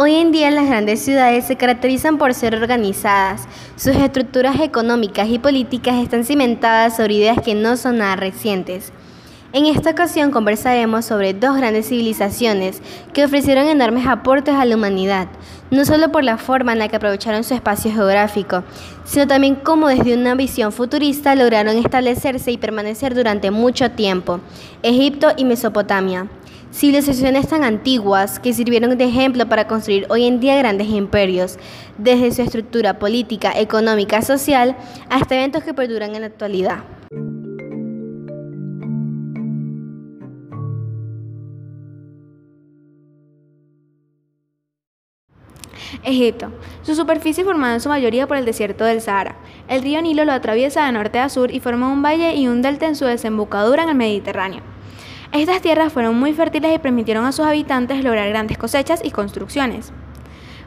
Hoy en día las grandes ciudades se caracterizan por ser organizadas. Sus estructuras económicas y políticas están cimentadas sobre ideas que no son nada recientes. En esta ocasión conversaremos sobre dos grandes civilizaciones que ofrecieron enormes aportes a la humanidad, no solo por la forma en la que aprovecharon su espacio geográfico, sino también cómo desde una visión futurista lograron establecerse y permanecer durante mucho tiempo, Egipto y Mesopotamia. Civilizaciones tan antiguas que sirvieron de ejemplo para construir hoy en día grandes imperios, desde su estructura política, económica, social, hasta eventos que perduran en la actualidad. Egipto. Su superficie formada en su mayoría por el desierto del Sahara. El río Nilo lo atraviesa de norte a sur y forma un valle y un delta en su desembocadura en el Mediterráneo. Estas tierras fueron muy fértiles y permitieron a sus habitantes lograr grandes cosechas y construcciones.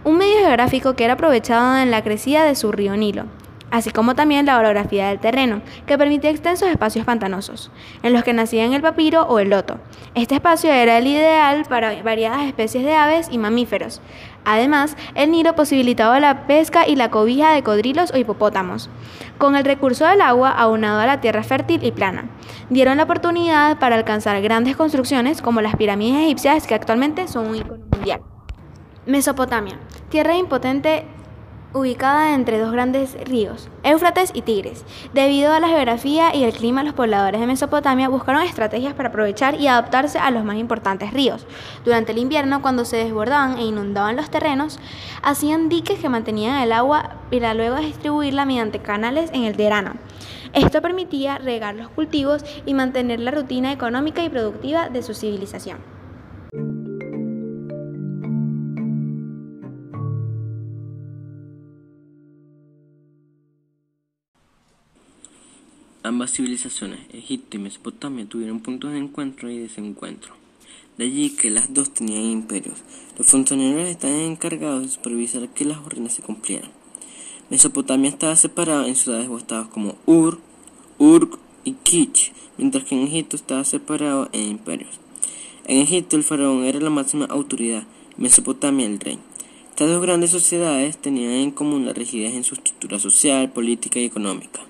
Un medio geográfico que era aprovechado en la crecida de su río Nilo, así como también la orografía del terreno, que permitía extensos espacios pantanosos, en los que nacían el papiro o el loto. Este espacio era el ideal para variadas especies de aves y mamíferos. Además, el Nilo posibilitaba la pesca y la cobija de codrilos o hipopótamos. Con el recurso del agua aunado a la tierra fértil y plana, dieron la oportunidad para alcanzar grandes construcciones como las pirámides egipcias que actualmente son un icono mundial. Mesopotamia, tierra impotente ubicada entre dos grandes ríos, Éufrates y Tigres. Debido a la geografía y el clima, los pobladores de Mesopotamia buscaron estrategias para aprovechar y adaptarse a los más importantes ríos. Durante el invierno, cuando se desbordaban e inundaban los terrenos, hacían diques que mantenían el agua para luego distribuirla mediante canales en el verano. Esto permitía regar los cultivos y mantener la rutina económica y productiva de su civilización. Ambas civilizaciones, Egipto y Mesopotamia, tuvieron puntos de encuentro y desencuentro. De allí que las dos tenían imperios. Los funcionarios estaban encargados de supervisar que las órdenes se cumplieran. Mesopotamia estaba separada en ciudades o estados como Ur, Urk y Kich, mientras que en Egipto estaba separado en imperios. En Egipto el faraón era la máxima autoridad, Mesopotamia el rey. Estas dos grandes sociedades tenían en común la rigidez en su estructura social, política y económica.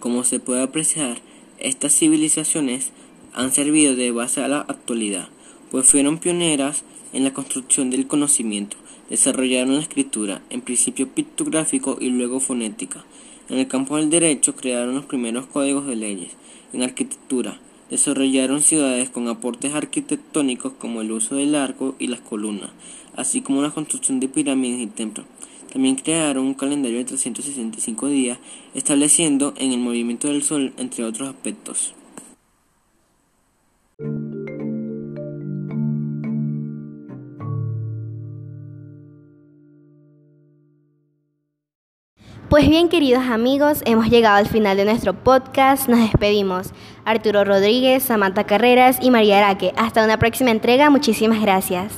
Como se puede apreciar, estas civilizaciones han servido de base a la actualidad, pues fueron pioneras en la construcción del conocimiento, desarrollaron la escritura, en principio pictográfico y luego fonética. En el campo del derecho crearon los primeros códigos de leyes. En arquitectura, desarrollaron ciudades con aportes arquitectónicos como el uso del arco y las columnas, así como la construcción de pirámides y templos. También crearon un calendario de 365 días, estableciendo en el movimiento del Sol, entre otros aspectos. Pues bien, queridos amigos, hemos llegado al final de nuestro podcast. Nos despedimos. Arturo Rodríguez, Samantha Carreras y María Araque. Hasta una próxima entrega. Muchísimas gracias.